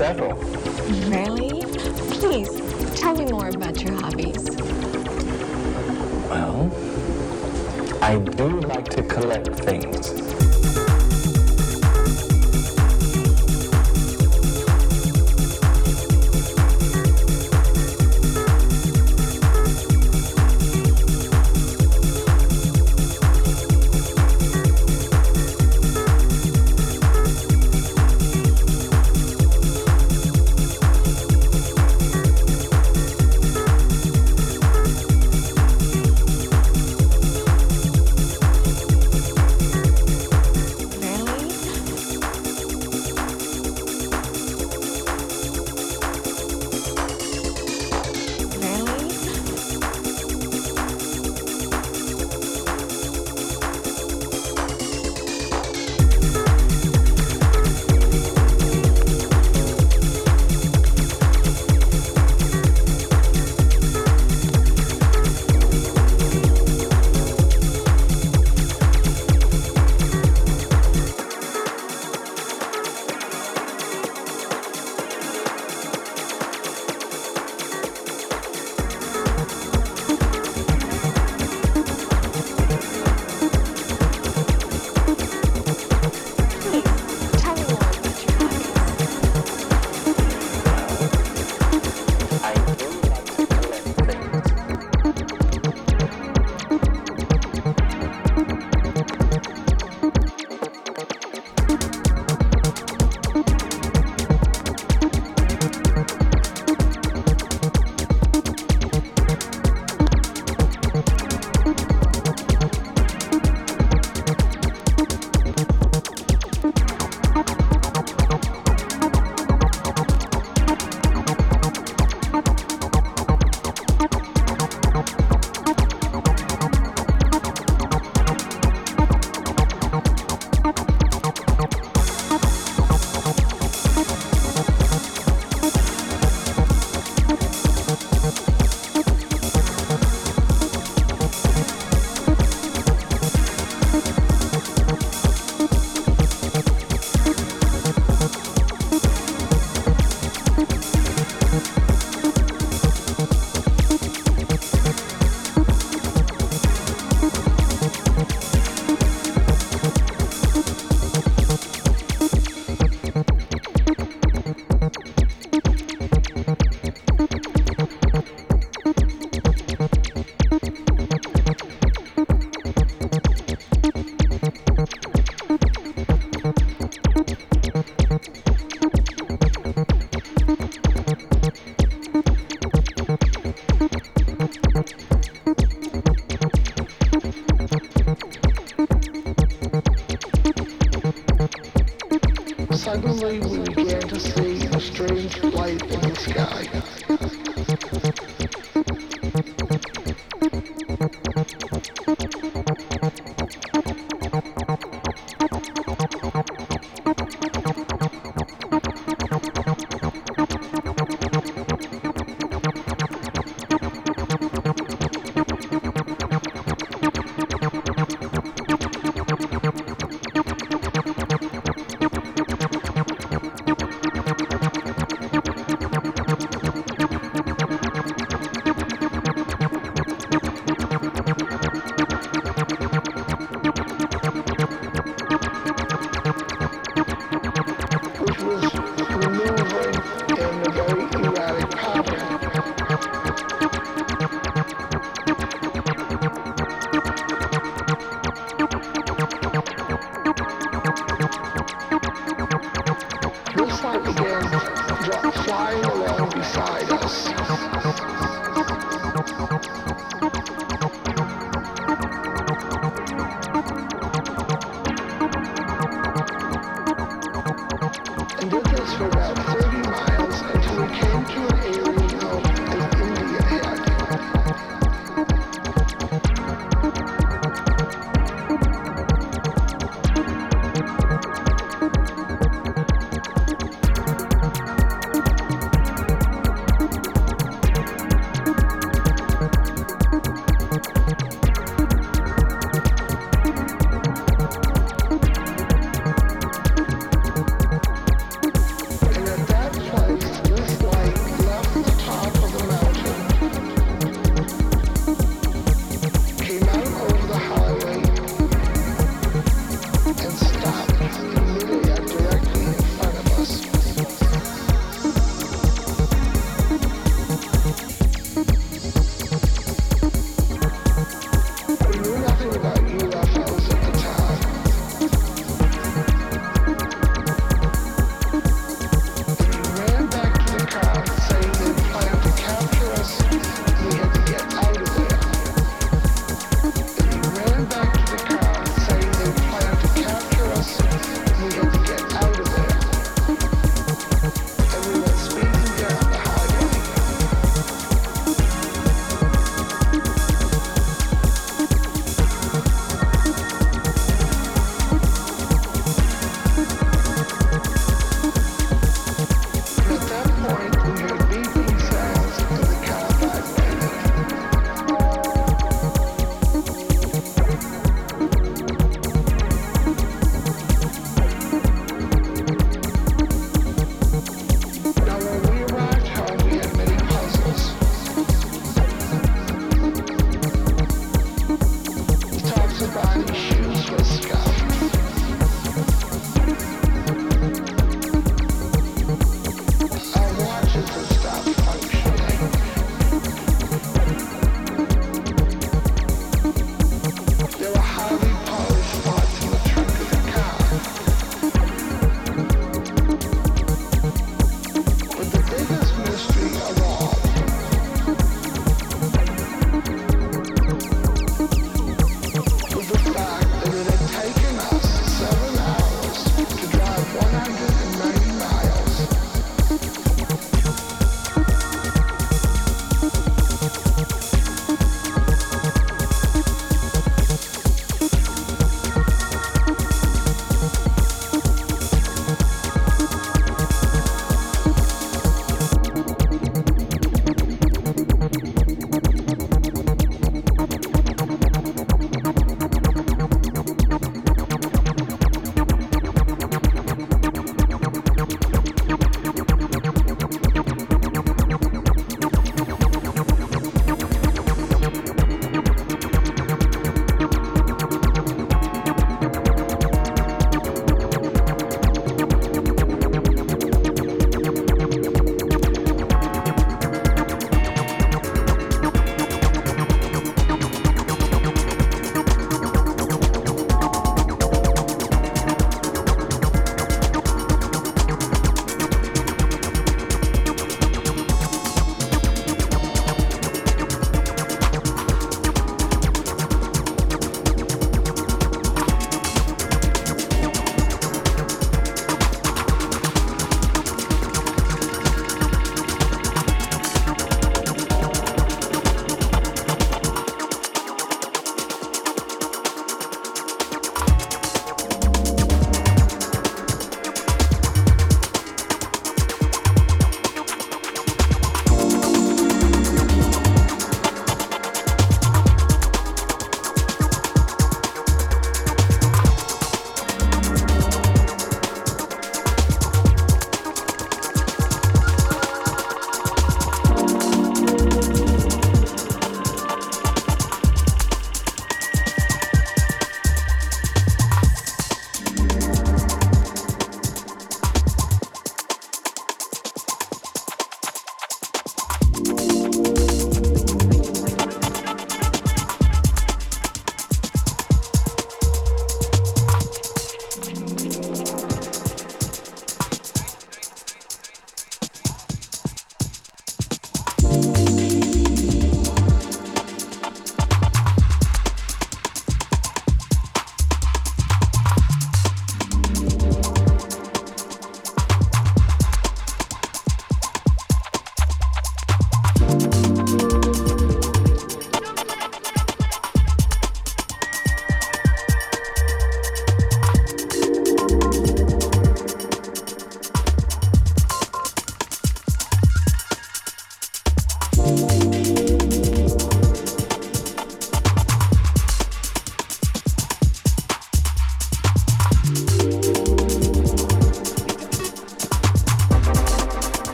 several. Really? Please, tell me more about your hobbies. Well, I do like to collect things.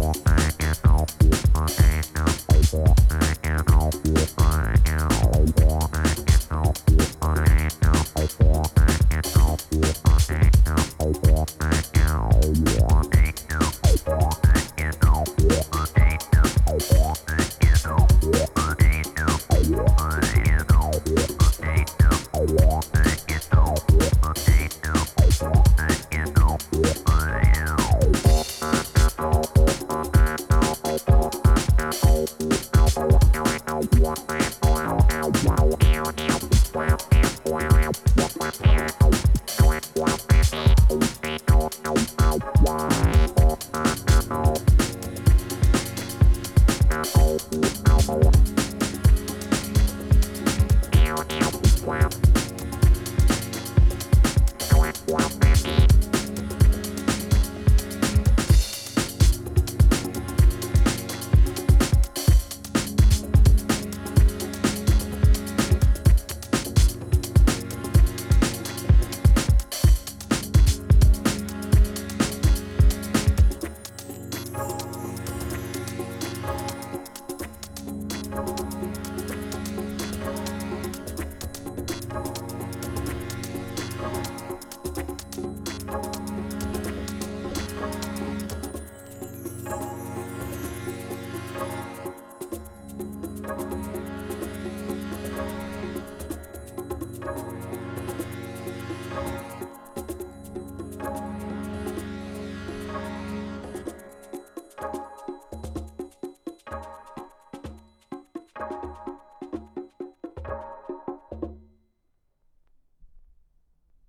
Yeah.